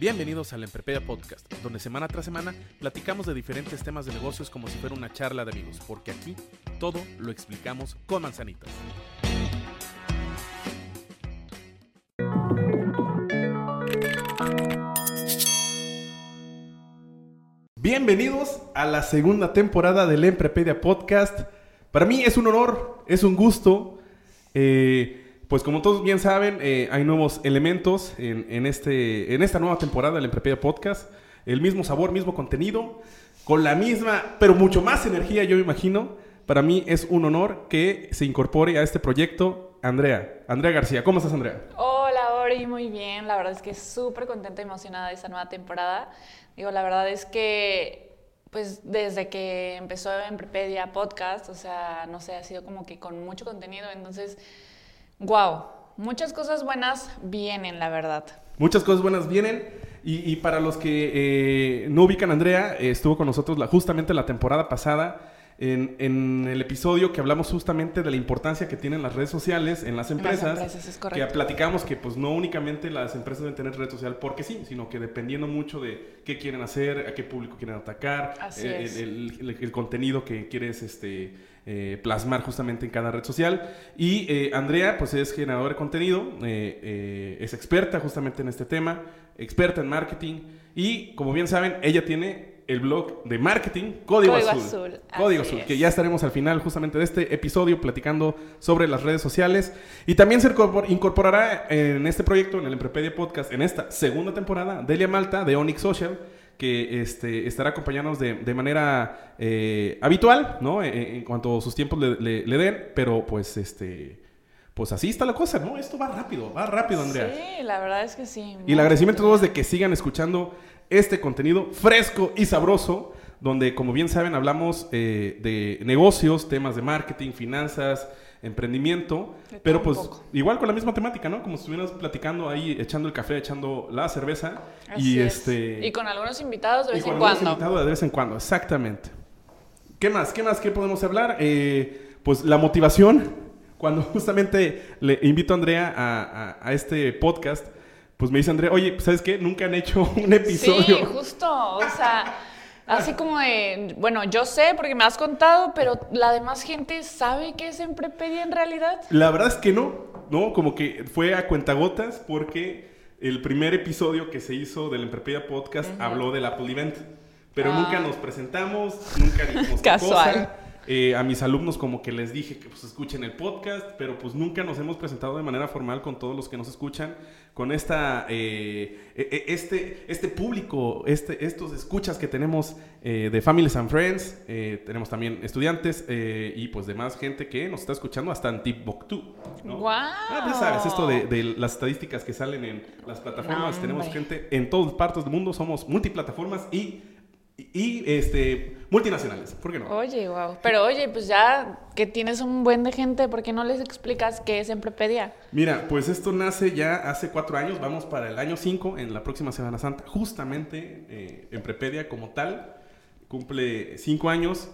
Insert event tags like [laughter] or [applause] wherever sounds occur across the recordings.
Bienvenidos al Emprepedia Podcast, donde semana tras semana platicamos de diferentes temas de negocios como si fuera una charla de amigos, porque aquí todo lo explicamos con manzanitas. Bienvenidos a la segunda temporada del Emprepedia Podcast. Para mí es un honor, es un gusto. eh, pues como todos bien saben, eh, hay nuevos elementos en, en este, en esta nueva temporada del Emprepedia Podcast. El mismo sabor, mismo contenido, con la misma, pero mucho más energía, yo me imagino. Para mí es un honor que se incorpore a este proyecto Andrea. Andrea García, ¿cómo estás, Andrea? Hola, Ori, muy bien. La verdad es que súper contenta y emocionada de esta nueva temporada. Digo, la verdad es que, pues, desde que empezó Emprepedia Podcast, o sea, no sé, ha sido como que con mucho contenido. Entonces, wow, muchas cosas buenas vienen, la verdad. Muchas cosas buenas vienen. Y, y para los que eh, no ubican a Andrea, eh, estuvo con nosotros la- justamente la temporada pasada en, en el episodio que hablamos justamente de la importancia que tienen las redes sociales en las En las empresas. empresas, es que correcto. platicamos que pues no únicamente las empresas deben tener red social porque sí, sino que dependiendo mucho de qué quieren hacer, a qué público quieren atacar, eh, el- el contenido que quieres este, eh, plasmar justamente en cada red social. Y eh, Andrea, pues es generadora de contenido, eh, es experta justamente en este tema, experta en marketing. Y como bien saben, ella tiene el blog de marketing Código, Código Azul. Azul, Código así Azul, es. que ya estaremos al final justamente de este episodio platicando sobre las redes sociales. Y también se incorpor- incorporará en este proyecto, en el Emprepedia Podcast, en esta segunda temporada, Delia Malta de Onyx Social, que este, estará acompañándonos de, de manera eh, habitual, ¿no? En, en cuanto sus tiempos le, le- le den, pero pues este... Pues así está la cosa, ¿no? Esto va rápido, va rápido, Andrea. Sí, la verdad es que sí. Y el agradecimiento a todos de que sigan escuchando este contenido fresco y sabroso, donde, como bien saben, hablamos eh, de negocios, temas de marketing, finanzas, emprendimiento, pero pues igual con la misma temática, ¿no? Como si estuvieras platicando ahí, echando el café, echando la cerveza. Así y es. este Y con algunos invitados de vez con en algunos cuando. invitados de vez en cuando, exactamente. ¿Qué más? ¿Qué más? ¿Qué podemos hablar? Eh, pues la motivación. [laughs] Cuando justamente le invito a Andrea a, a- a este podcast, pues me dice Andrea, oye, ¿sabes qué? Nunca han hecho [laughs] un episodio. Sí, justo, o sea, así como de, bueno, yo sé porque me has contado, pero la demás gente sabe que es Emprepedia en realidad. La verdad es que no, ¿no? Como que fue a cuentagotas porque el primer episodio que se hizo del Emprepedia Podcast habló del Apple Event. Pero Ah. nunca nos presentamos, nunca dijimos Casual. cosa. Eh, a mis alumnos como que les dije que pues escuchen el podcast, pero pues nunca nos hemos presentado de manera formal con todos los que nos escuchan, con esta, eh, e- e- este, este público, este, estos escuchas que tenemos eh, de Families and Friends, tenemos también estudiantes y pues demás gente que nos está escuchando hasta en Timbuktu. ¿no? ¡Guau! Ah, ya sabes, esto de, de las estadísticas que salen en las plataformas, No, tenemos gente en todas partes del mundo, somos multiplataformas y, y, este, multinacionales. ¿Por qué no? Oye, wow. Pero oye, pues ya que tienes un buen de gente, ¿por qué no les explicas qué es Emprepedia? Mira, pues esto nace ya hace cuatro años, vamos para el año cinco, en la próxima Semana Santa, justamente eh, en Prepedia como tal, cumple cinco años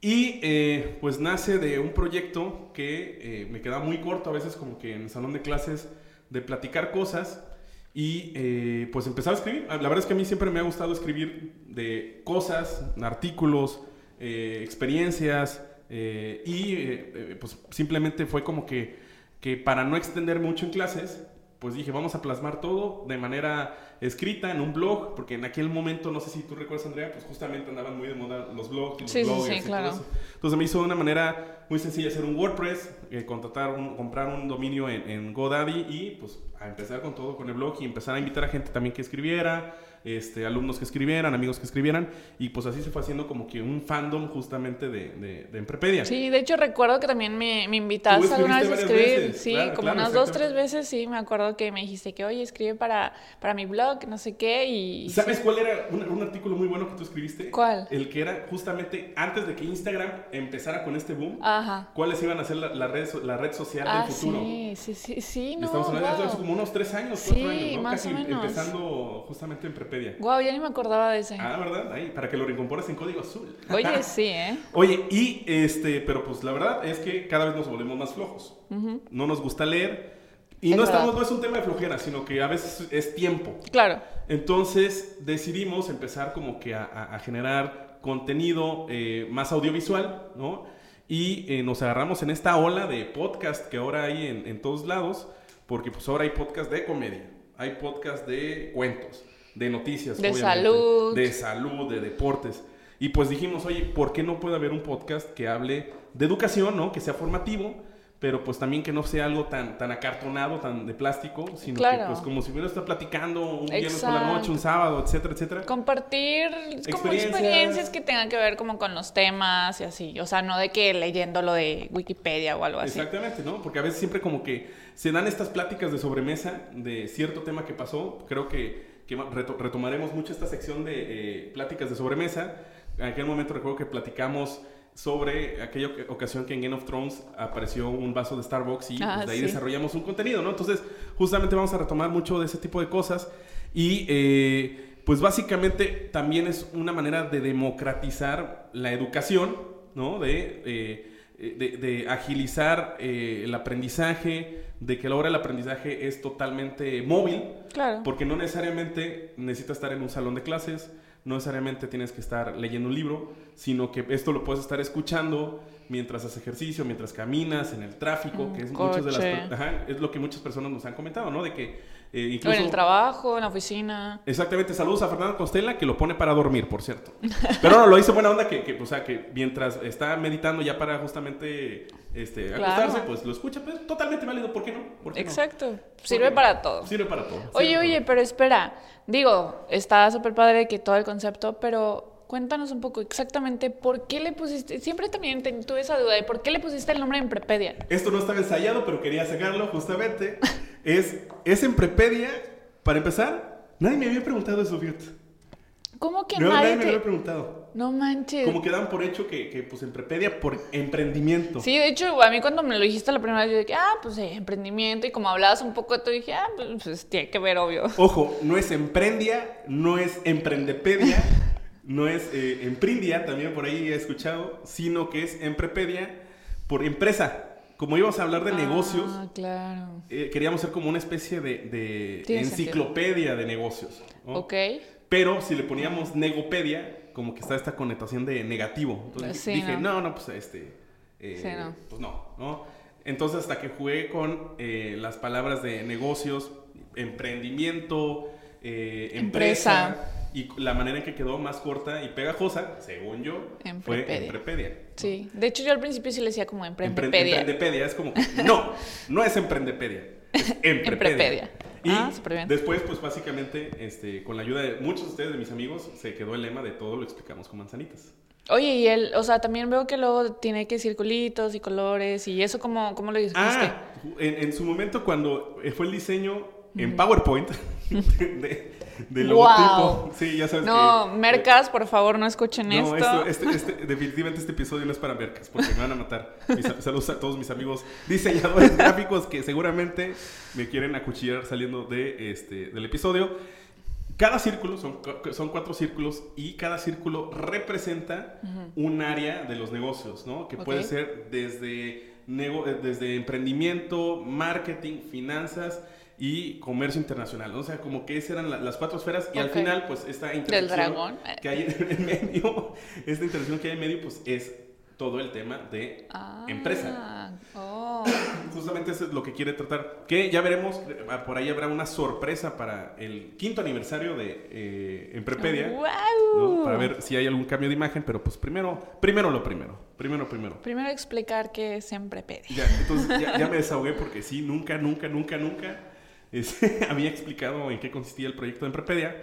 y eh, pues nace de un proyecto que eh, me queda muy corto a veces como que en el salón de clases de platicar cosas y eh, pues empezar a escribir. La verdad es que a mí siempre me ha gustado escribir de cosas, artículos, eh, experiencias eh, y pues simplemente fue como que, que para no extender mucho en clases, pues dije, vamos a plasmar todo de manera escrita en un blog, porque en aquel momento, no sé si tú recuerdas, Andrea, pues justamente andaban muy de moda los blogs y los Sí, sí, sí, bloggers y todo claro. eso. Entonces me hizo de una manera muy sencilla hacer un WordPress, eh, contratar un, comprar un dominio en, en GoDaddy y pues a empezar con todo con el blog y empezar a invitar a gente también que escribiera, este, alumnos que escribieran, amigos que escribieran, y pues así se fue haciendo como que un fandom justamente de, de, de Emprepedia. Sí, de hecho recuerdo que también me, me invitaste alguna vez a escribir. veces, Sí, claro, como claro, unas dos, tres veces, sí, me acuerdo que me dijiste que, oye, escribe para, para mi blog, no sé qué, y... ¿Sabes cuál era un, un artículo muy bueno que tú escribiste? ¿Cuál? El que era justamente antes de que Instagram empezara con este boom, Aja. cuáles iban a ser la, la red, la red social Ah, del futuro. sí, sí, sí, sí, no, Estamos hablando de guau. hace como unos tres años, Sí, años, ¿no? más Casi o menos. empezando justamente en Prepedia. Guau, ya ni me acordaba de ese. Ah, ¿verdad? Ahí, para que lo reincorpores en código azul. Oye, [laughs] sí, ¿eh? Oye, y este, pero pues la verdad es que cada vez nos volvemos más flojos. No nos gusta leer. Y Es no, verdad. estamos, no es un tema de flojera, sino que a veces es tiempo. Claro. Entonces decidimos empezar como que a, a- a generar contenido eh, más audiovisual, ¿no? Y eh, nos agarramos en esta ola de podcast que ahora hay en, en todos lados, porque pues ahora hay podcast de comedia, hay podcast de cuentos, de noticias, De salud. de salud, de deportes. Y pues dijimos, oye, ¿por qué no puede haber un podcast que hable de educación, ¿no? Que sea formativo, pero pues también que no sea algo tan, tan acartonado, tan de plástico, sino que Claro. pues como si hubiera estado platicando un viernes por la noche, un sábado, etcétera, etcétera. Compartir como Experiencias. experiencias que tengan que ver como con los temas y así. O sea, no de que leyendo lo de Wikipedia o algo así. Exactamente, ¿no? Porque a veces siempre como que se dan estas pláticas de sobremesa de cierto tema que pasó. Creo que, que reto- retomaremos mucho esta sección de eh, pláticas de sobremesa. En aquel momento recuerdo que platicamos sobre aquella oc- ocasión que en Game of Thrones apareció un vaso de Starbucks y Ah, pues, de ahí sí. desarrollamos un contenido, ¿no? Entonces, justamente vamos a retomar mucho de ese tipo de cosas y eh, pues básicamente también es una manera de democratizar la educación, ¿no? De, eh, de, de agilizar eh, el aprendizaje, de que ahora el aprendizaje es totalmente móvil, Claro. porque no necesariamente necesitas estar en un salón de clases, no necesariamente tienes que estar leyendo un libro, sino que esto lo puedes estar escuchando mientras haces ejercicio, mientras caminas, en el tráfico, que es, muchas de las, ajá, es lo que muchas personas nos han comentado, ¿no? De que eh, incluso... en el trabajo, en la oficina. Exactamente, saludos a Fernando Costela que lo pone para dormir, por cierto. Pero no, lo hizo buena onda que, que, o sea, que mientras está meditando ya para justamente este, Claro. acostarse, pues lo escucha, pues totalmente válido, ¿por qué no? ¿Por qué no? Exacto. ¿Por Sirve qué? para todo. Sirve para todo. Oye, oye, pero espera. Digo, está súper padre que todo el concepto, pero cuéntanos un poco exactamente por qué le pusiste. Siempre también tuve esa duda de por qué le pusiste el nombre en Prepedia. todo. Esto no estaba ensayado, pero quería sacarlo justamente. es, es en Prepedia, para empezar, nadie me había preguntado eso, fíjate. ¿Cómo que No, nadie nadie me te- había preguntado. No manches. Como que dan por hecho que, que pues en Prepedia por emprendimiento. Sí, de hecho, a mí cuando me lo dijiste la primera vez, yo dije, ah, pues eh, emprendimiento. Y como hablabas un poco de todo, dije, ah, pues, pues, tiene que ver, obvio. Ojo, no es Emprendia, no es Emprendepedia, [laughs] no es eh, Emprindia, también por ahí he escuchado, sino que es Emprepedia por empresa. Como íbamos a hablar de negocios, Ah, claro. eh, queríamos ser como una especie de, enciclopedia de negocios. ¿no? Ok. Pero si le poníamos negopedia, como que está esta connotación de negativo. Entonces Sí, dije, no. no, no, pues este. eh, Sí, no. Pues no, ¿no? Entonces hasta que jugué con eh, las palabras de negocios, emprendimiento, eh, empresa, Empresa. y la manera en que quedó más corta y pegajosa, según yo, fue Emprepedia. Emprepedia. Sí. De hecho, yo al principio sí le decía como Empre- emprendepedia. Emprendepedia es como no, no es emprendepedia, es emprepedia. [laughs] Emprepedia. Y Ah, súper bien. después, pues básicamente, este, con la ayuda de muchos de ustedes, de mis amigos, se quedó el lema de todo lo explicamos con manzanitas. Oye, y él, o sea, también veo que luego tiene que circulitos y colores y eso, ¿cómo, cómo lo dijiste? Ah, en, en su momento cuando eh, fue el diseño en PowerPoint [laughs] de, del logotipo. Wow. Sí, ya sabes No, que... mercas, por favor, no escuchen No, esto. este, este- definitivamente este episodio no es para mercas, porque me van a matar. Mis- saludos a todos mis amigos diseñadores gráficos que seguramente me quieren acuchillar saliendo de este, del episodio. Cada círculo, son, son cuatro círculos, y cada círculo representa un área de los negocios, ¿no? Que puede ser desde, nego- eh, desde emprendimiento, marketing, finanzas y comercio internacional. O sea, como que esas eran la- las cuatro esferas, y al final, pues, esta intersección dragón. que hay en medio, [laughs] esta intersección que hay en medio, pues, es todo el tema de Ah, empresa. Oh. [coughs] Justamente eso es lo que quiere tratar. Que ya veremos, eh, por ahí habrá una sorpresa para el quinto aniversario de eh, Emprepedia. ¿no? Para ver si hay algún cambio de imagen, pero pues primero, primero lo primero. Primero, primero. Primero explicar qué es emprepedia. Ya, entonces ya, ya me [laughs] desahogué porque sí, nunca, nunca, nunca, nunca este, [laughs] había explicado en qué consistía el proyecto de Emprepedia.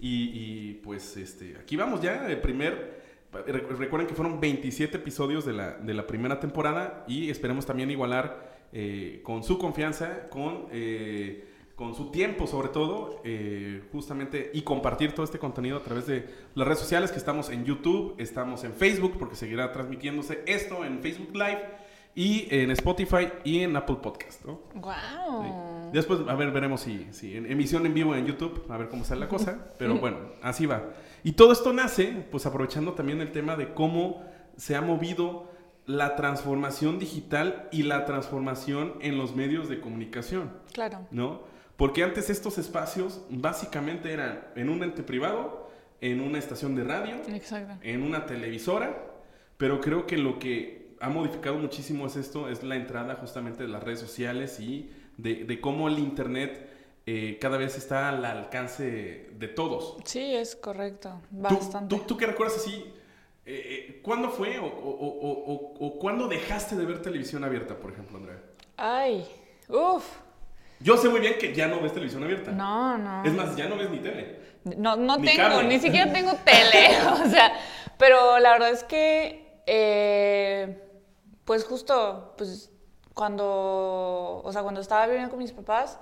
Y, pues este, aquí vamos ya, el primer... re- Recuerden que fueron 27 episodios de la, de la primera temporada y esperemos también igualar eh, con su confianza, con, eh, con su tiempo sobre todo, eh, justamente, y compartir todo este contenido a través de las redes sociales, que estamos en YouTube, estamos en Facebook, porque seguirá transmitiéndose esto en Facebook Live, y en Spotify y en Apple Podcast, ¿no? ¡Wow! Después, a ver, veremos si, si en emisión en vivo en YouTube, a ver cómo sale la cosa. Pero bueno, así va. Y todo esto nace, pues aprovechando también el tema de cómo se ha movido la transformación digital y la transformación en los medios de comunicación, Claro. ¿no? Porque antes estos espacios básicamente eran en un ente privado, en una estación de radio, Exacto. en una televisora, pero creo que lo que ha modificado muchísimo es esto, es la entrada justamente de las redes sociales y de, de cómo el Internet eh, cada vez está al alcance de todos. Sí, es correcto. ¿Tú, Bastante. tú, tú qué recuerdas así? eh, eh, ¿Cuándo fue o, o- o- o- o cuándo dejaste de ver televisión abierta, por ejemplo, Andrea? Ay, uff. Yo sé muy bien que ya no ves televisión abierta. No, no. Es más, ya no ves ni tele. No, no Ni tengo, ni siquiera tengo tele. [laughs] o sea, pero la verdad es que, eh, pues justo, pues cuando, o sea, cuando estaba viviendo con mis papás,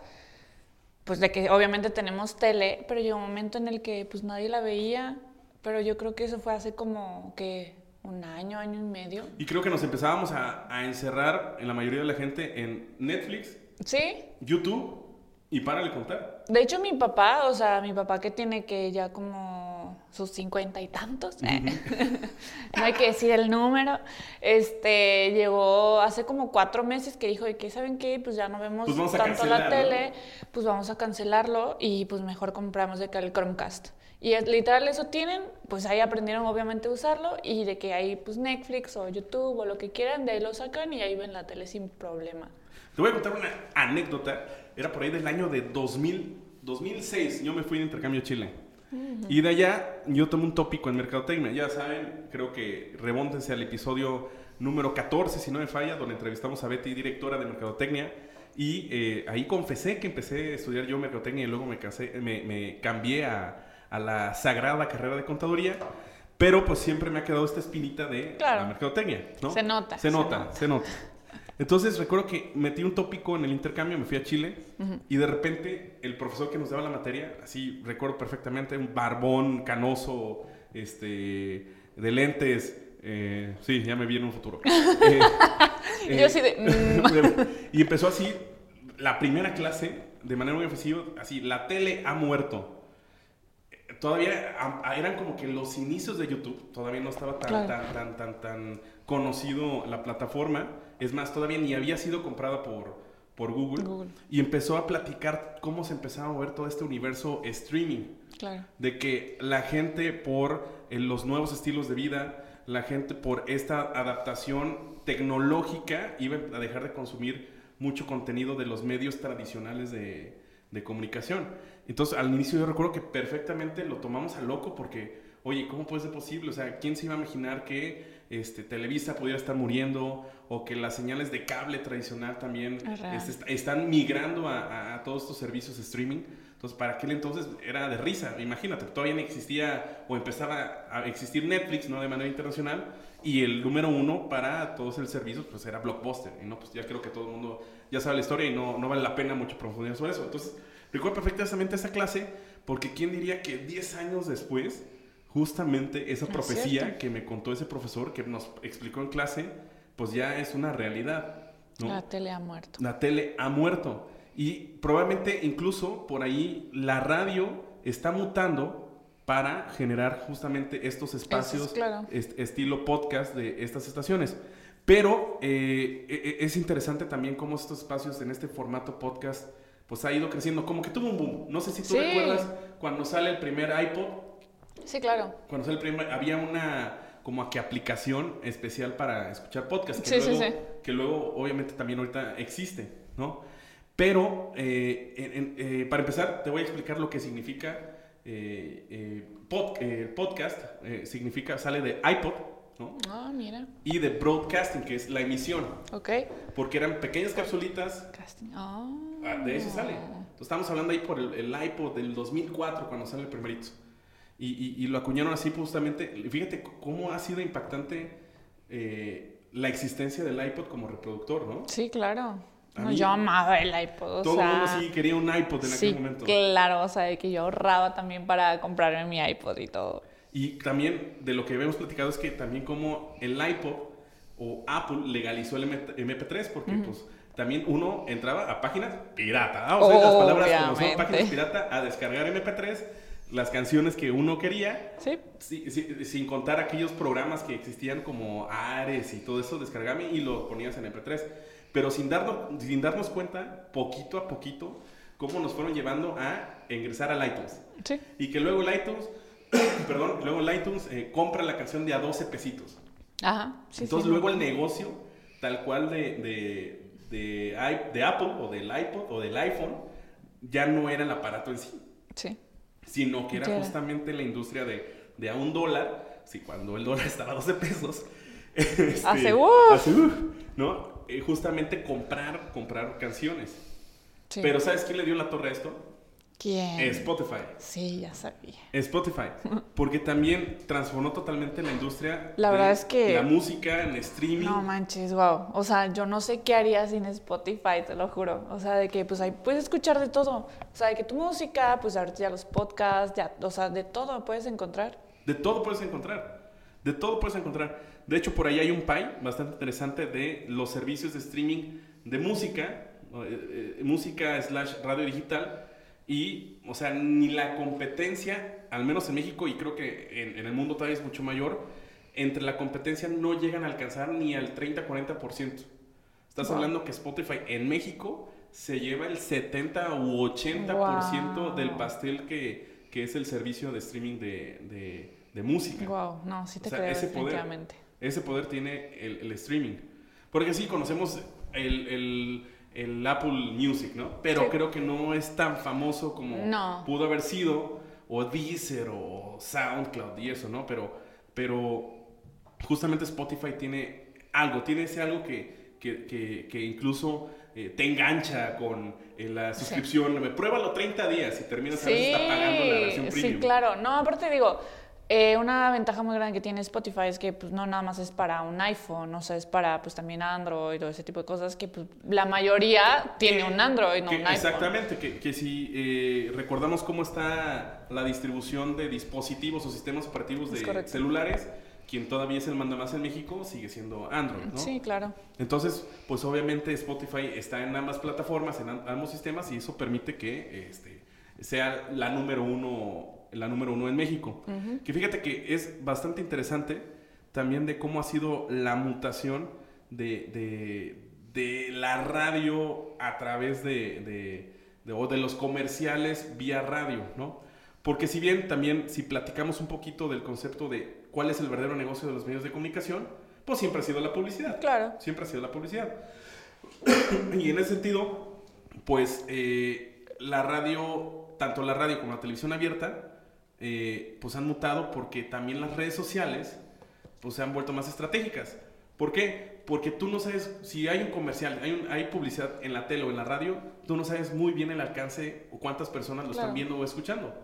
pues de que obviamente tenemos tele, pero llegó un momento en el que pues nadie la veía, pero yo creo que eso fue hace como que un año, año y medio. Y creo que nos empezábamos a, a encerrar en la mayoría de la gente en Netflix, Sí, YouTube y para de contar. De hecho, mi papá, o sea, mi papá que tiene que ya como sus cincuenta y tantos, [laughs] no hay que decir el número, este, llegó hace como cuatro meses que dijo de que, ¿saben qué? Pues ya no vemos Pues tanto la tele, pues vamos a cancelarlo y pues mejor compramos de que el Chromecast. Y es, literal eso tienen, pues ahí aprendieron obviamente a usarlo y de que ahí pues Netflix o YouTube o lo que quieran, de ahí lo sacan y ahí ven la tele sin problema. Te voy a contar una anécdota. Era por ahí del año de 2000, 2006. Yo me fui de intercambio a Chile. Y de allá yo tomé un tópico en Mercadotecnia. Ya saben, creo que remóntense al episodio número 14, si no me falla, donde entrevistamos a Betty, directora de Mercadotecnia. Y eh, ahí confesé que empecé a estudiar yo Mercadotecnia y luego me, casé, me, me cambié a, a la sagrada carrera de contaduría. Pero pues siempre me ha quedado esta espinita de Claro. la Mercadotecnia, ¿no? Se nota, Se se nota, nota. se nota. Entonces recuerdo que metí un tópico en el intercambio, me fui a Chile y de repente el profesor que nos daba la materia, así recuerdo perfectamente, un barbón canoso, este, de lentes, eh, sí, ya me vi en un futuro. [laughs] Eh, Y yo así de, mm. [laughs] y empezó así la primera clase de manera muy ofensiva, así, la tele ha muerto. Todavía a- a- eran como que los inicios de YouTube, todavía no estaba tan, Claro. tan, tan, tan, tan conocido la plataforma. Es más, todavía ni había sido comprada por, por Google. Google. Y empezó a platicar cómo se empezaba a mover todo este universo streaming Claro. de que la gente por eh, los nuevos estilos de vida, la gente por esta adaptación tecnológica iba a dejar de consumir mucho contenido de los medios tradicionales de, de comunicación. Entonces al inicio yo recuerdo que perfectamente lo tomamos a loco porque, oye, ¿cómo puede ser posible? O sea, ¿quién se iba a imaginar que este, Televisa pudiera estar muriendo o que las señales de cable tradicional también Es este, est- están migrando a, a- todos estos servicios de streaming. Entonces, para aquel entonces era de risa. Imagínate, todavía no existía o empezaba a existir Netflix, ¿no? De manera internacional. Y el número uno para todos el servicios, pues era Blockbuster. Y no, pues ya creo que todo el mundo ya sabe la historia y no, no vale la pena mucho profundizar sobre eso. Entonces, recuerdo perfectamente esa clase, porque quién diría que 10 años después, justamente esa Es profecía que me contó ese profesor que nos explicó en clase, pues ya es una realidad. ¿no? La tele ha muerto. La tele ha muerto. Y probablemente incluso por ahí la radio está mutando para generar justamente estos espacios claro. est- estilo podcast de estas estaciones. Pero eh, e- e- es interesante también cómo estos espacios en este formato podcast pues ha ido creciendo, como que tuvo un boom. No sé si tú Sí. recuerdas cuando sale el primer iPod, Sí, claro. cuando sale el primer, había una como que aplicación especial para escuchar podcast, que, Sí, sí, luego, sí. que luego obviamente también ahorita existe, ¿no? Pero eh, en- eh, para empezar te voy a explicar lo que significa eh, pod- podcast, significa, sale de iPod, ¿no? Ah, mira. Y de broadcasting, que es la emisión, Ok. porque eran pequeñas capsulitas Casting. Ah, de eso sale. Entonces, estamos hablando ahí por el, el iPod del 2004, cuando sale el primerito. Y, y- y lo acuñaron así justamente. Fíjate cómo ha sido impactante eh, la existencia del iPod como reproductor, ¿no? Sí, claro. No, yo amaba el iPod, o Todo el sea... mundo sí quería un iPod en sí, aquel momento. claro, o sea, de que yo ahorraba también para comprarme mi iPod y todo. Y también de lo que habíamos platicado es que también como el iPod o Apple legalizó el M- MP3 porque pues también uno entraba a páginas pirata. Vamos a ver las palabras como son páginas pirata a descargar MP3 las canciones que uno quería Sí, Sí, sí, sin contar aquellos programas que existían como Ares y todo eso, descargame y lo ponías en MP3. Pero sin darnos, sin darnos cuenta, poquito a poquito, cómo nos fueron llevando a ingresar al iTunes. sí. Y que luego el iTunes, [coughs] perdón, luego el iTunes eh, compra la canción de a 12 pesitos. Ajá, sí, Entonces sí. luego el negocio, tal cual de, de, de, i- de Apple o del iPod o del iPhone, ya no era el aparato en sí Sí, sino que era justamente la industria de, de a un dólar, sí, cuando el dólar [laughs] estaba a 12 pesos. [laughs] este, Hace ¿no? Eh, justamente comprar, comprar canciones. sí. Pero ¿sabes quién le dio la torre a esto? ¿Quién? Spotify. Sí, ya sabía. Spotify. [laughs] Porque también transformó totalmente la industria. La de verdad es que- La música, en streaming. No manches, wow. O sea, yo no sé qué haría sin Spotify, te lo juro. O sea, de que pues ahí puedes escuchar de todo. O sea, de que tu música, pues ahorita ya los podcasts, ya, o sea, de todo puedes encontrar. De todo puedes encontrar. De todo puedes encontrar. De hecho, por ahí hay un pie bastante interesante de los servicios de streaming de música, eh, eh, música slash radio digital. Y, o sea, ni la competencia, al menos en México y creo que en, en el mundo todavía es mucho mayor, entre la competencia no llegan a alcanzar ni al 30-40%. Estás Wow. hablando que Spotify en México se lleva el 70 u 80% Wow. del pastel que, que es el servicio de streaming de, de- de música. Wow, no, sí te O sea, creo ese poder. definitivamente. Ese poder tiene el, el streaming. Porque sí, conocemos el, el- el Apple Music, ¿no? Pero Sí. creo que no es tan famoso como No. pudo haber sido, o Deezer, o SoundCloud y eso, ¿no? Pero, pero justamente Spotify tiene algo, tiene ese algo que, que, que- que incluso eh, te engancha con eh, la suscripción. Pruébalo 30 días y terminas a veces pagando la versión sí, premium. claro. No, aparte digo, eh, una ventaja muy grande que tiene Spotify es que pues no nada más es para un iPhone, o sea, es para pues también Android o ese tipo de cosas que pues la mayoría tiene Que- un Android, no que- un iPhone. Exactamente, que, que si eh, recordamos cómo está la distribución de dispositivos o sistemas operativos de celulares, quien todavía es el mandamás en México sigue siendo Android, ¿no? Sí, claro. Entonces, pues obviamente Spotify está en ambas plataformas, en am- ambos sistemas, y eso permite que este, sea la número uno, la número uno en México. Que fíjate que es bastante interesante también de cómo ha sido la mutación de, de- de la radio a través de, de- de- o de los comerciales vía radio, ¿no? Porque si bien también si platicamos un poquito del concepto de cuál es el verdadero negocio de los medios de comunicación, pues siempre ha sido la publicidad. Claro. Siempre ha sido la publicidad. [clears throat] y en ese sentido, pues eh, la radio, tanto la radio como la televisión abierta, eh, pues han mutado porque también las redes sociales pues se han vuelto más estratégicas. ¿Por qué? Porque tú no sabes, si hay un comercial, hay, un- hay publicidad en la tele o en la radio, tú no sabes muy bien el alcance o cuántas personas lo Claro. están viendo o escuchando.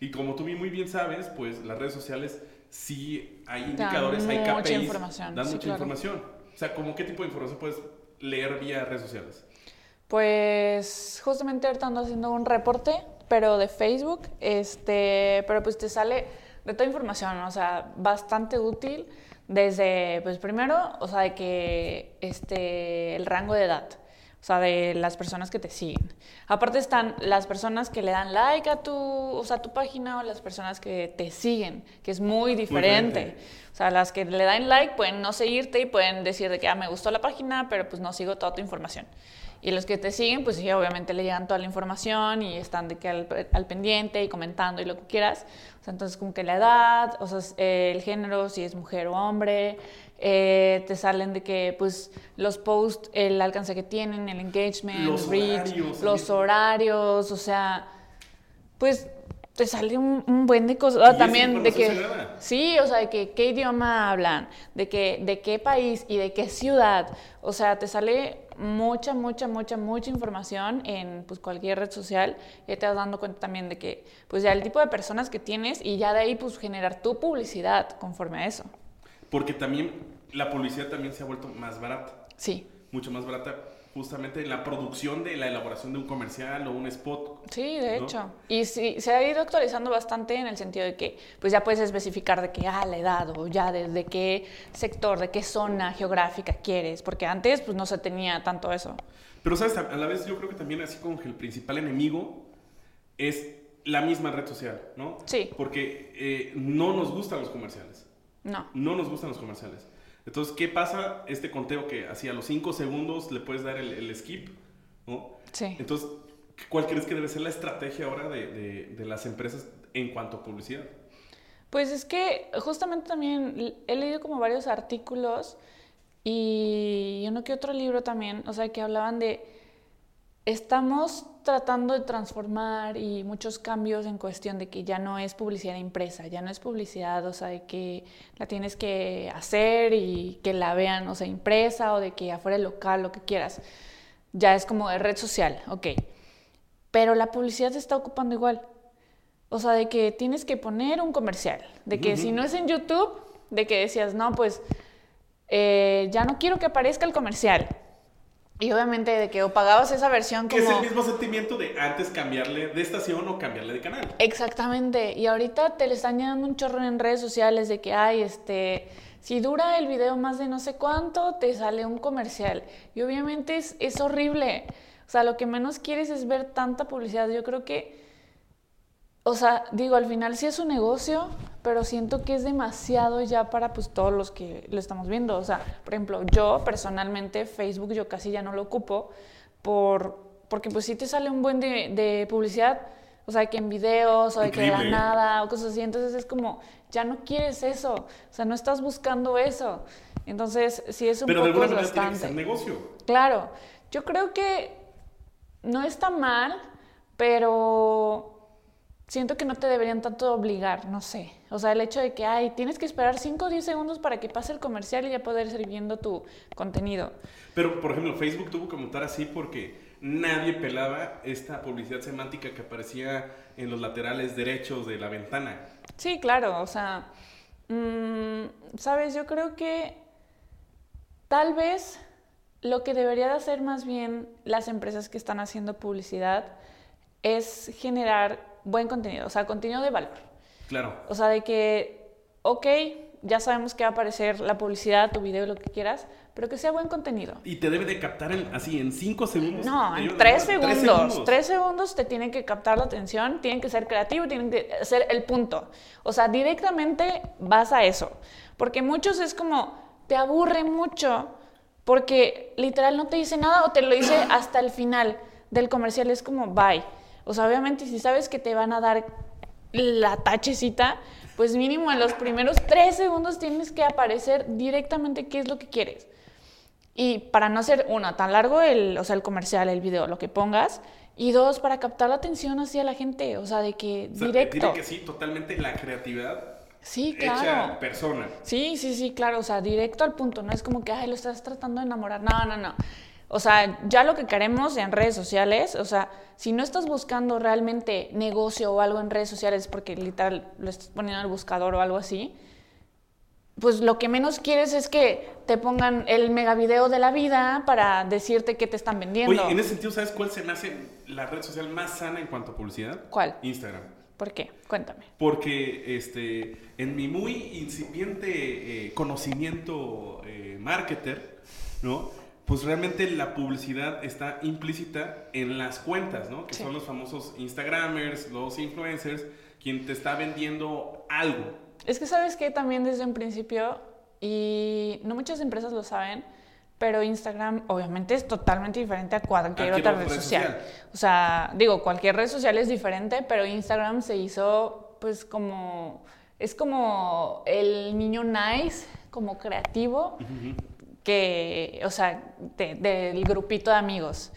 Y como tú muy bien sabes, pues las redes sociales sí hay Dan indicadores, hay mucha KPIs, información, dan sí, mucha claro. información. O sea, ¿cómo qué tipo de información puedes leer vía redes sociales? Pues justamente ahorita ando haciendo un reporte, pero de Facebook, este, pero pues te sale de toda información, o sea, bastante útil desde, pues primero, o sea, de que este, el rango de edad, o sea, de las personas que te siguen. Aparte están las personas que le dan like a tu, o sea, a tu página o las personas que te siguen, que es muy diferente. diferente. O sea, las que le dan like pueden no seguirte y pueden decir de que ah, me gustó la página, pero pues no sigo toda tu información. Y los que te siguen, pues sí, obviamente le llegan toda la información y están de que al, al pendiente y comentando y lo que quieras. O sea, entonces como que la edad, o sea, eh, el género, si es mujer o hombre, eh, te salen de que pues los posts, el alcance que tienen, el engagement, Los reach, horarios, los también. horarios, o sea, pues te sale un, un buen de cosas. Ah, también de que. Sí, o sea, de que qué idioma hablan, de que, de qué país y de qué ciudad. O sea, te sale mucha, mucha, mucha, mucha información en pues, cualquier red social. Y te vas dando cuenta también de que, pues ya el tipo de personas que tienes y ya de ahí, pues generar tu publicidad conforme a eso. Porque también la publicidad también se ha vuelto más barata. Sí. Mucho más barata justamente en la producción de la elaboración de un comercial o un spot. Sí, de ¿no? hecho. Y sí, se ha ido actualizando bastante en el sentido de que pues ya puedes especificar de qué, ah, la edad o ya desde qué sector, de qué zona geográfica quieres, porque antes pues no se tenía tanto eso. Pero, ¿sabes? A la vez yo creo que también así como que el principal enemigo es la misma red social, ¿no? Sí. Porque eh, no nos gustan los comerciales. No. No nos gustan los comerciales. Entonces, ¿qué pasa? Este conteo que así a los 5 segundos le puedes dar el, el skip, ¿no? Sí. Entonces, ¿cuál crees que debe ser la estrategia ahora de, de- de las empresas en cuanto a publicidad? Pues es que justamente también he leído como varios artículos y uno que otro libro también, o sea, que hablaban de estamos tratando de transformar y muchos cambios en cuestión de que ya no es publicidad impresa, ya no es publicidad, o sea, de que la tienes que hacer y que la vean, o sea, impresa o de que afuera el local, lo que quieras. Ya es como de red social, ok. Pero la publicidad se está ocupando igual. O sea, de que tienes que poner un comercial. De que si no es en YouTube, de que decías, no, pues eh, ya no quiero que aparezca el comercial. Y obviamente de que o pagabas esa versión Que como... es el mismo sentimiento de antes cambiarle de estación o cambiarle de canal. Exactamente. Y ahorita te le están llenando un chorro en redes sociales de que, ay, este, si dura el video más de no sé cuánto, te sale un comercial. Y obviamente es, es horrible. O sea, lo que menos quieres es ver tanta publicidad. Yo creo que, o sea, digo, al final sí es un negocio, pero siento que es demasiado ya para pues todos los que lo estamos viendo. O sea, por ejemplo, yo personalmente Facebook yo casi ya no lo ocupo por, porque pues sí te sale un buen de, de publicidad. O sea, que en videos o de que de la nada o cosas así. Entonces es como, ya no quieres eso. O sea, no estás buscando eso. Entonces, sí es un Pero de poco alguna manera tiene que ser negocio. Claro, yo creo que no está mal, pero siento que no te deberían tanto obligar, no sé. O sea, el hecho de que, ay, tienes que esperar 5 o 10 segundos para que pase el comercial y ya poder seguir viendo tu contenido. Pero, por ejemplo, Facebook tuvo que montar así porque nadie pelaba esta publicidad semántica que aparecía en los laterales derechos de la ventana. Sí, claro, o sea, mm, sabes, yo creo que tal vez lo que debería de hacer más bien las empresas que están haciendo publicidad es generar buen contenido, o sea, contenido de valor. Claro. O sea, de que, ok, ya sabemos que va a aparecer la publicidad, tu video, lo que quieras, pero que sea buen contenido. Y te debe de captar en- así en 5 segundos. No, en lleva- tres tres segundos. Tres segundos te tienen que captar la atención, tienen que ser creativo, tienen que ser el punto. O sea, directamente vas a eso. Porque muchos es como, te aburre mucho porque literal no te dice nada o te lo dice hasta el final del comercial. Es como, bye. O sea, obviamente si sabes que te van a dar la tachecita, pues mínimo en los primeros tres segundos tienes que aparecer directamente qué es lo que quieres. Y para no hacer, uno, tan largo el, o sea, el comercial, el video, lo que pongas. Y dos, para captar la atención hacia la gente, o sea, de que O sea, directo. Que sí, totalmente la creatividad Sí, hecha claro. persona. Sí, sí, sí, claro, o sea, directo al punto, no es como que, ay, lo estás tratando de enamorar, no, no, no. O sea, ya lo que queremos en redes sociales, o sea, si no estás buscando realmente negocio o algo en redes sociales porque literal lo estás poniendo en el buscador o algo así, pues lo que menos quieres es que te pongan el megavideo de la vida para decirte que te están vendiendo. Oye, en ese sentido, ¿sabes cuál se me hace la red social más sana en cuanto a publicidad? ¿Cuál? Instagram. ¿Por qué? Cuéntame. Porque este, en mi muy incipiente eh, conocimiento eh, marketer, ¿no? Pues realmente la publicidad está implícita en las cuentas, ¿no? Que Sí. son los famosos Instagramers, los influencers, quien te está vendiendo algo. Es que sabes que también desde un principio, y no muchas empresas lo saben, pero Instagram obviamente es totalmente diferente a cualquier otra red red social. social. O sea, digo, cualquier red social es diferente, pero Instagram se hizo pues como, es como el niño nice, como creativo, que, o sea, de- del grupito de amigos.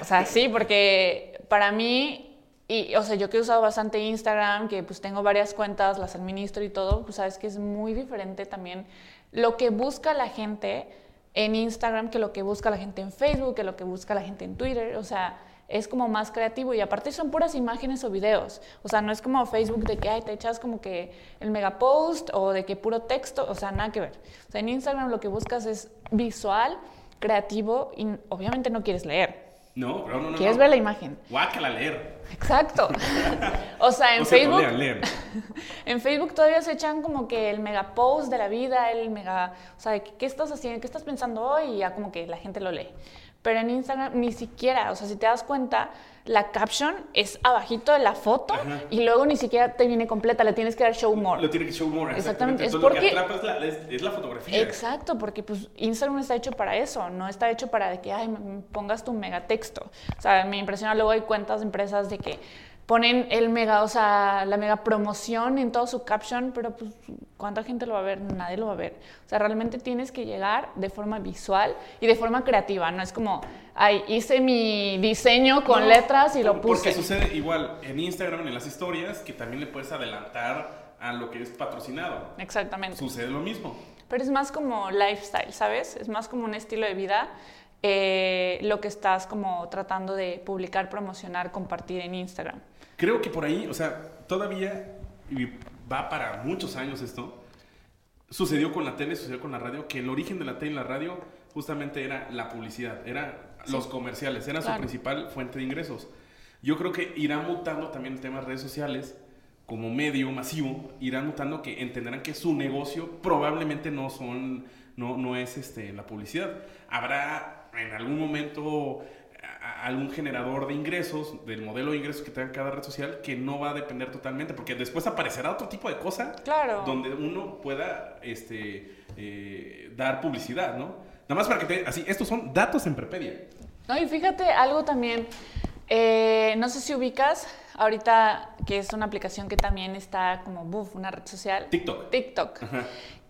O sea, sí, porque para mí Y, o sea, yo que he usado bastante Instagram, que pues tengo varias cuentas, las administro y todo, pues sabes que es muy diferente también lo que busca la gente en Instagram que lo que busca la gente en Facebook, que lo que busca la gente en Twitter. O sea, es como más creativo y aparte son puras imágenes o videos. O sea, no es como Facebook de que ay, te echas como que el mega post o de que puro texto, o sea, nada que ver. O sea, en Instagram lo que buscas es visual, creativo y obviamente no quieres leer. No, pero no, no. Quieres no. ver la imagen. Guácala, leer. Exacto. [laughs] O sea, en O sea, Facebook. leer. [laughs] En Facebook todavía se echan como que el mega post de la vida, el mega. O sea, ¿qué estás haciendo? ¿Qué estás pensando hoy? Y ya como que la gente lo lee. Pero en Instagram ni siquiera, o sea, si te das cuenta, la caption es abajito de la foto Ajá. y luego ni siquiera te viene completa, le tienes que dar show more. Lo tiene que show more. Exactamente, es Entonces, porque- Lo que atrapa es la, es, es la fotografía. Exacto, porque pues Instagram está hecho para eso, no está hecho para de que ay, me- me pongas tu megatexto. O sea, me impresiona luego hay cuentas de empresas de que ponen el mega, o sea, la mega promoción en todo su caption, pero pues ¿cuánta gente lo va a ver? Nadie lo va a ver. O sea, realmente tienes que llegar de forma visual y de forma creativa, no es como, ay, hice mi diseño con No, letras y lo Porque puse. sucede igual en Instagram, en las historias, que también le puedes adelantar a lo que es patrocinado. Exactamente. Sucede lo mismo. Pero es más como lifestyle, ¿sabes? Es más como un estilo de vida eh, lo que estás como tratando de publicar, promocionar, compartir en Instagram. Creo que por ahí, o sea, todavía y va para muchos años esto. Sucedió con la tele, sucedió con la radio, que el origen de la tele y la radio justamente era la publicidad, era los comerciales, era su Claro. principal fuente de ingresos. Yo creo que irá mutando también el tema de redes sociales como medio masivo, irán mutando que entenderán que su negocio probablemente no son, no, no es este, la publicidad. Habrá en algún momento algún generador de ingresos, del modelo de ingresos que tenga cada red social, que no va a depender totalmente, porque después aparecerá otro tipo de cosa Claro. donde uno pueda este, eh, dar publicidad, ¿no? Nada más para que te... Así, estos son datos en Prepedia. No, y fíjate algo también, eh, no sé si ubicas, ahorita que es una aplicación que también está como, buf, una red social. TikTok. TikTok. Ajá.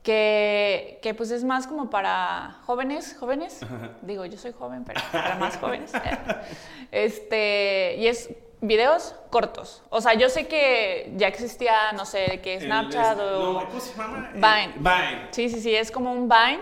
Que, que pues es más como para jóvenes, jóvenes. Ajá. Digo, yo soy joven, pero [laughs] para más jóvenes. Este, y es videos cortos. O sea, yo sé que ya existía, no sé, que El- Snapchat es- o... No, ¿cómo se llama? Vine. Vine. Sí, sí, sí, es como un Vine,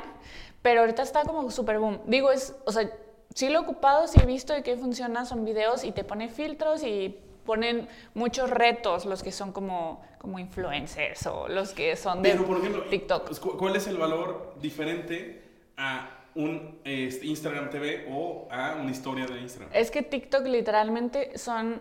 pero ahorita está como super boom. Digo, es, o sea, sí lo he ocupado, sí he visto de qué funciona, son videos y te pone filtros y ponen muchos retos los que son como, como influencers o los que son de Pero, por ejemplo, TikTok. pues, ¿cu- ¿cuál es el valor diferente a un este, Instagram TV o a una historia de Instagram? Es que TikTok literalmente son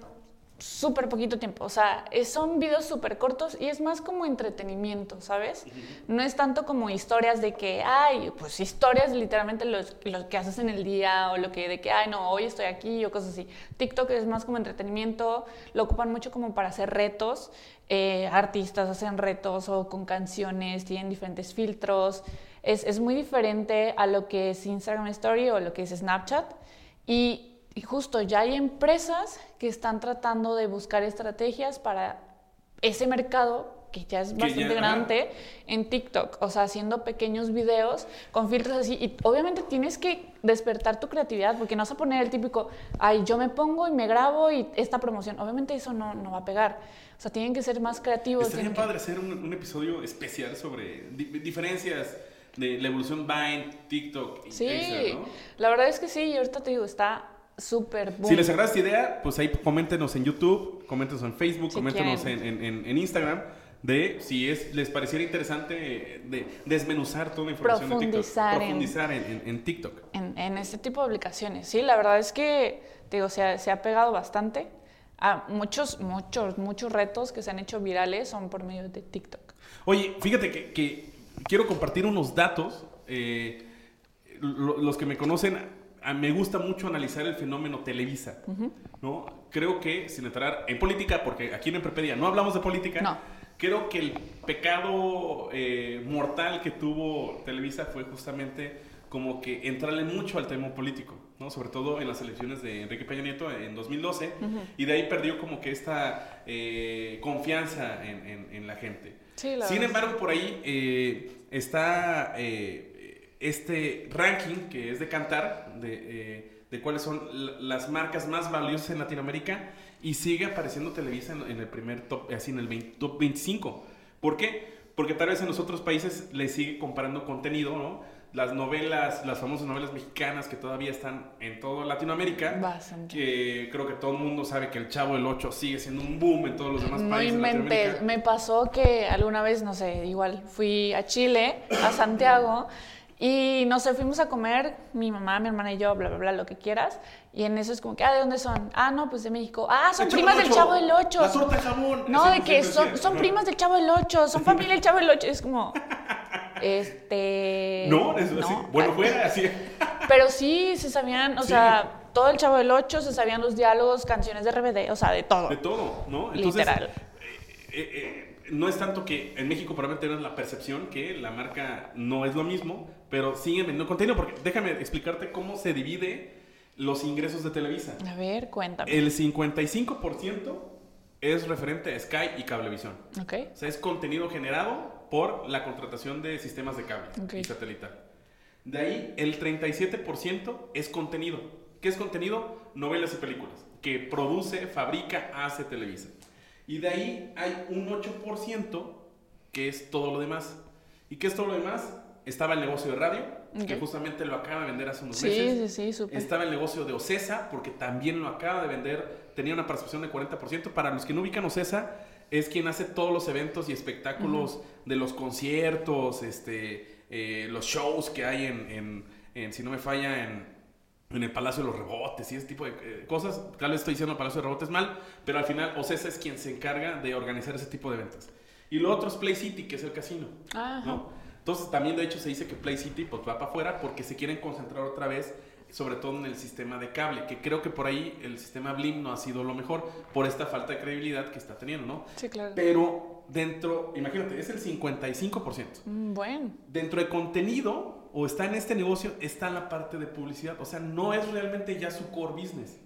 súper poquito tiempo, o sea, son videos súper cortos y es más como entretenimiento, ¿sabes? No es tanto como historias de que, ay, pues historias literalmente los- lo que haces en el día o lo que de que, ay, no, hoy estoy aquí o cosas así. TikTok es más como entretenimiento, lo ocupan mucho como para hacer retos, eh, artistas hacen retos o con canciones, tienen diferentes filtros, es, es muy diferente a lo que es Instagram Story o lo que es Snapchat. Y, y justo ya hay empresas que están tratando de buscar estrategias para ese mercado que ya es bastante ya- grande en TikTok, o sea, haciendo pequeños videos con filtros así. Y obviamente tienes que despertar tu creatividad porque no vas a poner el típico, ay, yo me pongo y me grabo y esta promoción. Obviamente eso no, no va a pegar. O sea, tienen que ser más creativos. Estaría que- padre hacer un, un episodio especial sobre di- diferencias de la evolución Vine, TikTok y Sí, Instagram, ¿no? la verdad es que sí, y ahorita te digo, está súper boom. Si les agrada esta idea, pues ahí coméntenos en YouTube, coméntenos en Facebook, Si coméntenos en, Instagram de si es, les pareciera interesante de desmenuzar toda la información de TikTok. Profundizar en- Profundizar en, TikTok. en, este tipo de aplicaciones. Sí, la verdad es que, digo, se ha, se ha pegado bastante. A muchos, muchos, muchos retos que se han hecho virales son por medio de TikTok. Oye, fíjate que, que quiero compartir unos datos. eh, lo- los que me conocen, me gusta mucho analizar el fenómeno Televisa. ¿no? Creo que, sin entrar en política, porque aquí en Emprepedia no hablamos de política, No. creo que el pecado eh, mortal que tuvo Televisa fue justamente como que entrarle mucho al tema político, ¿no? Sobre todo en las elecciones de Enrique Peña Nieto en 2012, y de ahí perdió como que esta eh, confianza en, en- en la gente. Sí, la Sin verdad, embargo, por ahí eh, está este ranking que es de cantar, de, eh, de cuáles son las marcas más valiosas en Latinoamérica y sigue apareciendo Televisa en, en el primer top, así en el 20 top 25. ¿Por qué? Porque tal vez en los otros países le sigue comparando contenido, ¿no? Las novelas, las famosas novelas mexicanas que todavía están en toda Latinoamérica. Bastante. Que creo que todo el mundo sabe que el Chavo del 8 sigue siendo un boom en todos los demás No países. inventes. Latinoamérica. Me pasó que alguna vez, no sé, igual fui a Chile, a Santiago, y no sé, fuimos a comer, mi mamá, mi hermana y yo, bla, bla, bla, lo que quieras. Y en eso es como que, ah, ¿de dónde son? Ah, no, pues de México. Ah, son El primas del. Chavo del Ocho. La torta jamón. No, de que son, decía. son primas del Chavo del Ocho, son familia del Chavo del Ocho. Es como, [laughs] este... No, eso así. Bueno, fuera así. Pero sí, se sabían, o Sí. sea, todo el Chavo del Ocho, se sabían los diálogos, canciones de RBD, o sea, de todo. De todo, ¿no? Literal. eh, eh, eh, no es tanto que en México probablemente tengas la percepción que la marca no es lo mismo, pero siguen vendiendo contenido. Porque déjame explicarte cómo se divide los ingresos de Televisa. A ver, cuéntame. El 55% es referente a Sky y Cablevisión. Ok. O sea, es contenido generado por la contratación de sistemas de cable y satelital. De ahí, el 37% es contenido. ¿Qué es contenido? Novelas y películas. Que produce, fabrica, hace Televisa. Y de ahí hay un 8% que es todo lo demás. ¿Y qué es todo lo demás? Estaba el negocio de radio, que Ok. justamente lo acaba de vender hace unos Sí, meses. sí, sí, súper. Estaba el negocio de Ocesa, porque también lo acaba de vender, tenía una participación de 40%. Para los que no ubican Ocesa, es quien hace todos los eventos y espectáculos de los conciertos, este, eh, los shows que hay en, en- en, si no me falla, en, en el Palacio de los Rebotes y ese tipo de eh, cosas. Tal vez estoy diciendo Palacio de Rebotes mal, pero al final Ocesa es quien se encarga de organizar ese tipo de eventos. Y lo otro es Play City, que es el casino. Ajá. ¿no? Entonces también de hecho se dice que Play City pues va para afuera porque se quieren concentrar otra vez sobre todo en el sistema de cable, que creo que por ahí el sistema Blim no ha sido lo mejor por esta falta de credibilidad que está teniendo, ¿no? Sí, claro. Pero dentro, imagínate, es el 55%. Mm, Bueno. Dentro de contenido o está en este negocio, está en la parte de publicidad, o sea, no es realmente ya su core business.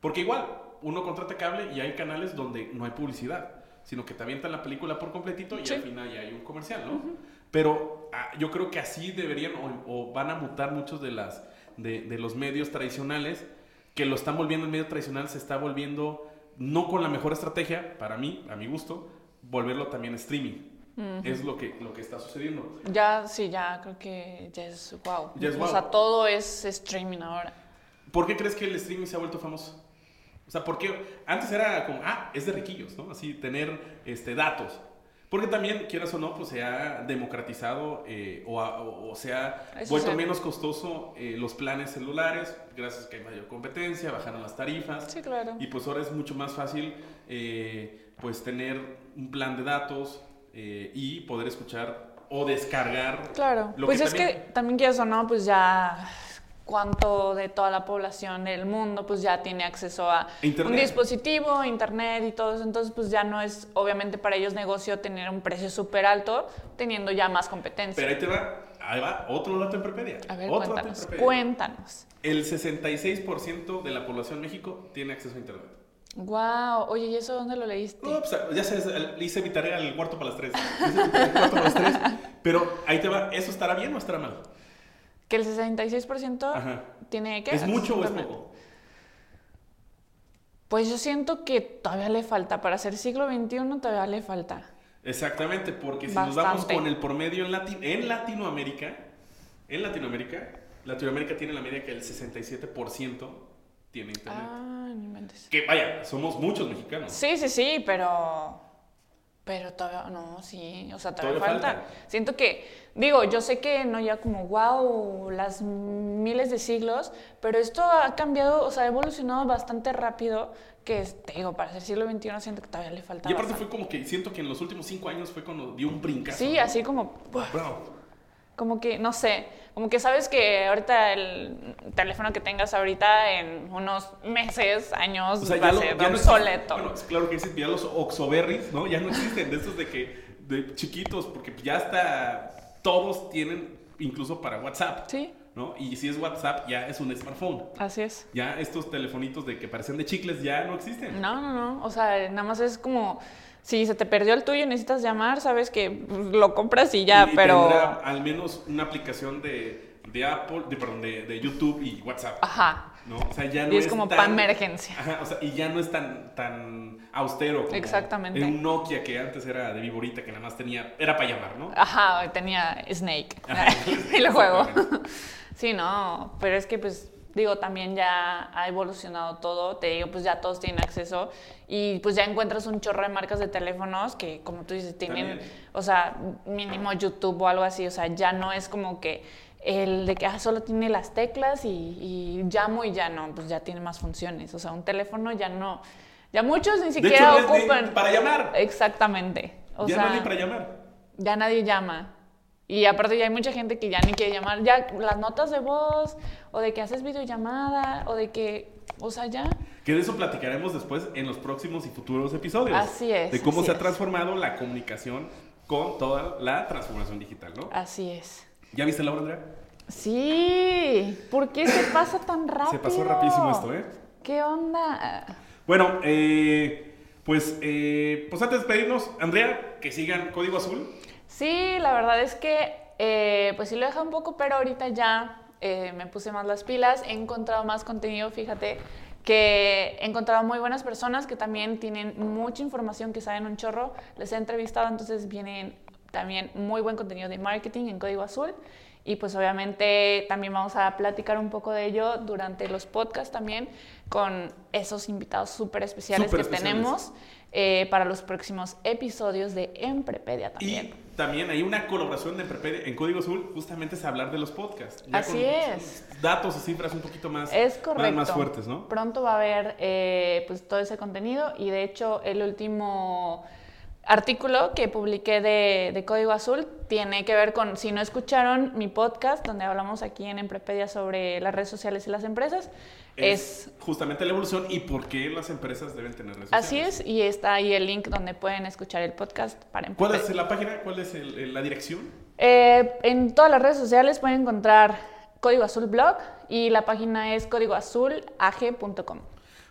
Porque igual, uno contrata cable y hay canales donde no hay publicidad, sino que te avientan la película por completito y Sí. al final ya hay un comercial, ¿no? Pero ah, yo creo que así deberían o, o van a mutar muchos de, las, de, de los medios tradicionales, que lo están volviendo el medio tradicional, se está volviendo, no con la mejor estrategia, para mí, a mi gusto, volverlo también streaming. Es lo que, lo que está sucediendo. Ya, sí, ya creo que ya es wow. Ya es O sea, todo es streaming ahora. ¿Por qué crees que el streaming se ha vuelto famoso? O sea, porque antes era como, ah, es de riquillos, ¿no? Así, tener este, datos. Porque también, quieras o no, pues se ha democratizado eh, o, o- o se ha Eso vuelto sí. menos costoso eh, los planes celulares, gracias a que hay mayor competencia, bajaron las tarifas. Sí, claro. Y pues ahora es mucho más fácil, eh, pues tener un plan de datos eh, y poder escuchar o descargar. Claro. lo pues que es también- que también quieras o no, pues ya cuánto de toda la población del mundo pues ya tiene acceso a Internet. un dispositivo, internet y todo eso. Entonces pues ya no es obviamente para ellos negocio tener un precio súper alto teniendo ya más competencia. Pero ahí te va, ahí va otro dato en Prepedia. a ver, otro cuéntanos, cuéntanos. El 66% de la población en México tiene acceso a internet. Wow, oye, ¿y eso dónde lo leíste? No, pues, ya sabes, hice mi tarea al cuarto para las tres. [laughs] Hice mi tarea al cuarto para las tres. Pero ahí te va, ¿eso estará bien o estará mal? Que el 66% Ajá. tiene que ¿Es mucho o es poco? Pues yo siento que todavía le falta, para ser siglo XXI todavía le falta. Exactamente, porque si nos vamos con el promedio en, Lati- en Latinoamérica, en Latinoamérica, Latinoamérica tiene la media que el 67% tiene internet. Ah, no inventes. Que vaya, somos muchos mexicanos. Sí, sí, sí, pero. Pero todavía. No, sí. O sea, todavía, Todavía falta. falta. Siento que. Digo, yo sé que no ya como wow, las miles de siglos, pero esto ha cambiado, o sea, ha evolucionado bastante rápido. Que te digo, para ser siglo XXI siento que todavía le falta. Y aparte fue como que siento que en los últimos cinco años fue cuando dio un brincazo. Sí, ¿no? así como. Bravo. Como que, no sé, como que sabes que ahorita el teléfono que tengas ahorita en unos meses, años, O sea, va a ser no obsoleto. bueno, claro que existen ya los Oxoberries, ¿no? Ya no existen de estos de que de chiquitos, porque ya hasta todos tienen incluso para WhatsApp. Sí. ¿no? Y si es WhatsApp, ya es un smartphone. Así es. Ya estos telefonitos de que parecen de chicles ya no existen. No, no, no. O sea, nada más es como si se te perdió el tuyo y necesitas llamar, sabes que lo compras y ya, Y pero. tendrá al menos una aplicación de, de Apple, de, perdón, de, de YouTube y WhatsApp. Ajá. ¿no? O sea, ya no Y es como pa' emergencia. Ajá, o sea, y ya no es tan, tan austero como Exactamente. en un Nokia que antes era de Viborita, que nada más tenía, era para llamar, ¿no? Ajá, tenía Snake. Ajá, [laughs] el juego. exactamente. [laughs] sí, no, pero es que pues digo, también ya ha evolucionado todo, te digo, pues ya todos tienen acceso y pues ya encuentras un chorro de marcas de teléfonos que como tú dices, tienen, También. o sea, mínimo YouTube o algo así, o sea, ya no es como que el de que ah, solo tiene las teclas y, y llamo y ya no, pues ya tiene más funciones, o sea, un teléfono ya no, ya muchos ni De siquiera hecho, es ni ocupan. para llamar. Exactamente. O ya sea, ni para llamar. ya nadie llama. Y aparte ya hay mucha gente que ya ni quiere llamar. Ya las notas de voz, o de que haces videollamada, o de que, o sea, ya. Que de eso platicaremos después en los próximos y futuros episodios. Así es, De cómo se ha transformado la comunicación con toda la transformación digital, ¿no? Así es. ¿Ya viste la obra, Andrea? Sí, ¿por qué se pasa tan rápido? Se pasó rapidísimo esto, ¿eh? ¿Qué onda? Bueno, eh, pues, eh, pues antes de despedirnos, Andrea, que sigan Código Azul. Sí, la verdad es que eh, pues sí lo he dejado un poco, pero ahorita ya eh, me puse más las pilas, he encontrado más contenido, fíjate que he encontrado muy buenas personas que también tienen mucha información, que saben un chorro, les he entrevistado, entonces vienen también muy buen contenido de marketing en Código Azul y pues obviamente también vamos a platicar un poco de ello durante los podcasts también con esos invitados súper especiales que especiales. tenemos eh, para los próximos episodios de Emprepedia también. Y también hay una colaboración de Emprepedia en Código Azul, justamente es hablar de los podcasts. Ya Así con es. Datos y cifras un poquito más, Es más, correcto. más fuertes, ¿no? Pronto va a haber eh, pues, todo ese contenido y de hecho el último artículo que publiqué de, de Código Azul tiene que ver con, si no escucharon mi podcast donde hablamos aquí en Emprepedia sobre las redes sociales y las empresas, es... justamente la evolución y por qué las empresas deben tener redes Así sociales. es, y está ahí el link donde pueden escuchar el podcast para ¿Cuál Emprepedia. es la página? ¿Cuál es el- la dirección? Eh, en todas las redes sociales pueden encontrar Código Azul Blog y la página es códigoazulag.com.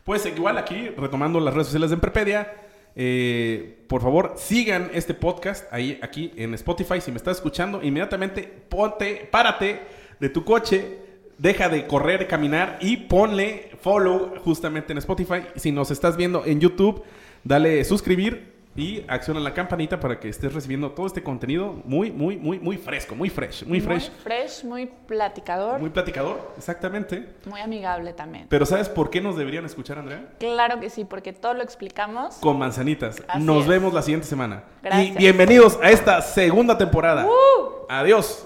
Pues igual aquí, retomando las redes sociales de Emprepedia, eh, por favor sigan este podcast ahí aquí en Spotify. Si me estás escuchando, inmediatamente ponte, párate de tu coche, deja de correr, caminar y ponle follow justamente en Spotify. Si nos estás viendo en YouTube, dale suscribir y acciona la campanita para que estés recibiendo todo este contenido muy, muy, muy, muy fresco, muy fresh, muy fresh, Muy fresh, muy platicador, muy muy, platicador, exactamente. amigable también. Pero ¿sabes por qué nos deberían escuchar, Andrea? Claro que sí, porque todo lo explicamos. con manzanitas. Así Nos es. vemos la siguiente semana. Gracias. Y bienvenidos a esta segunda temporada. Adiós.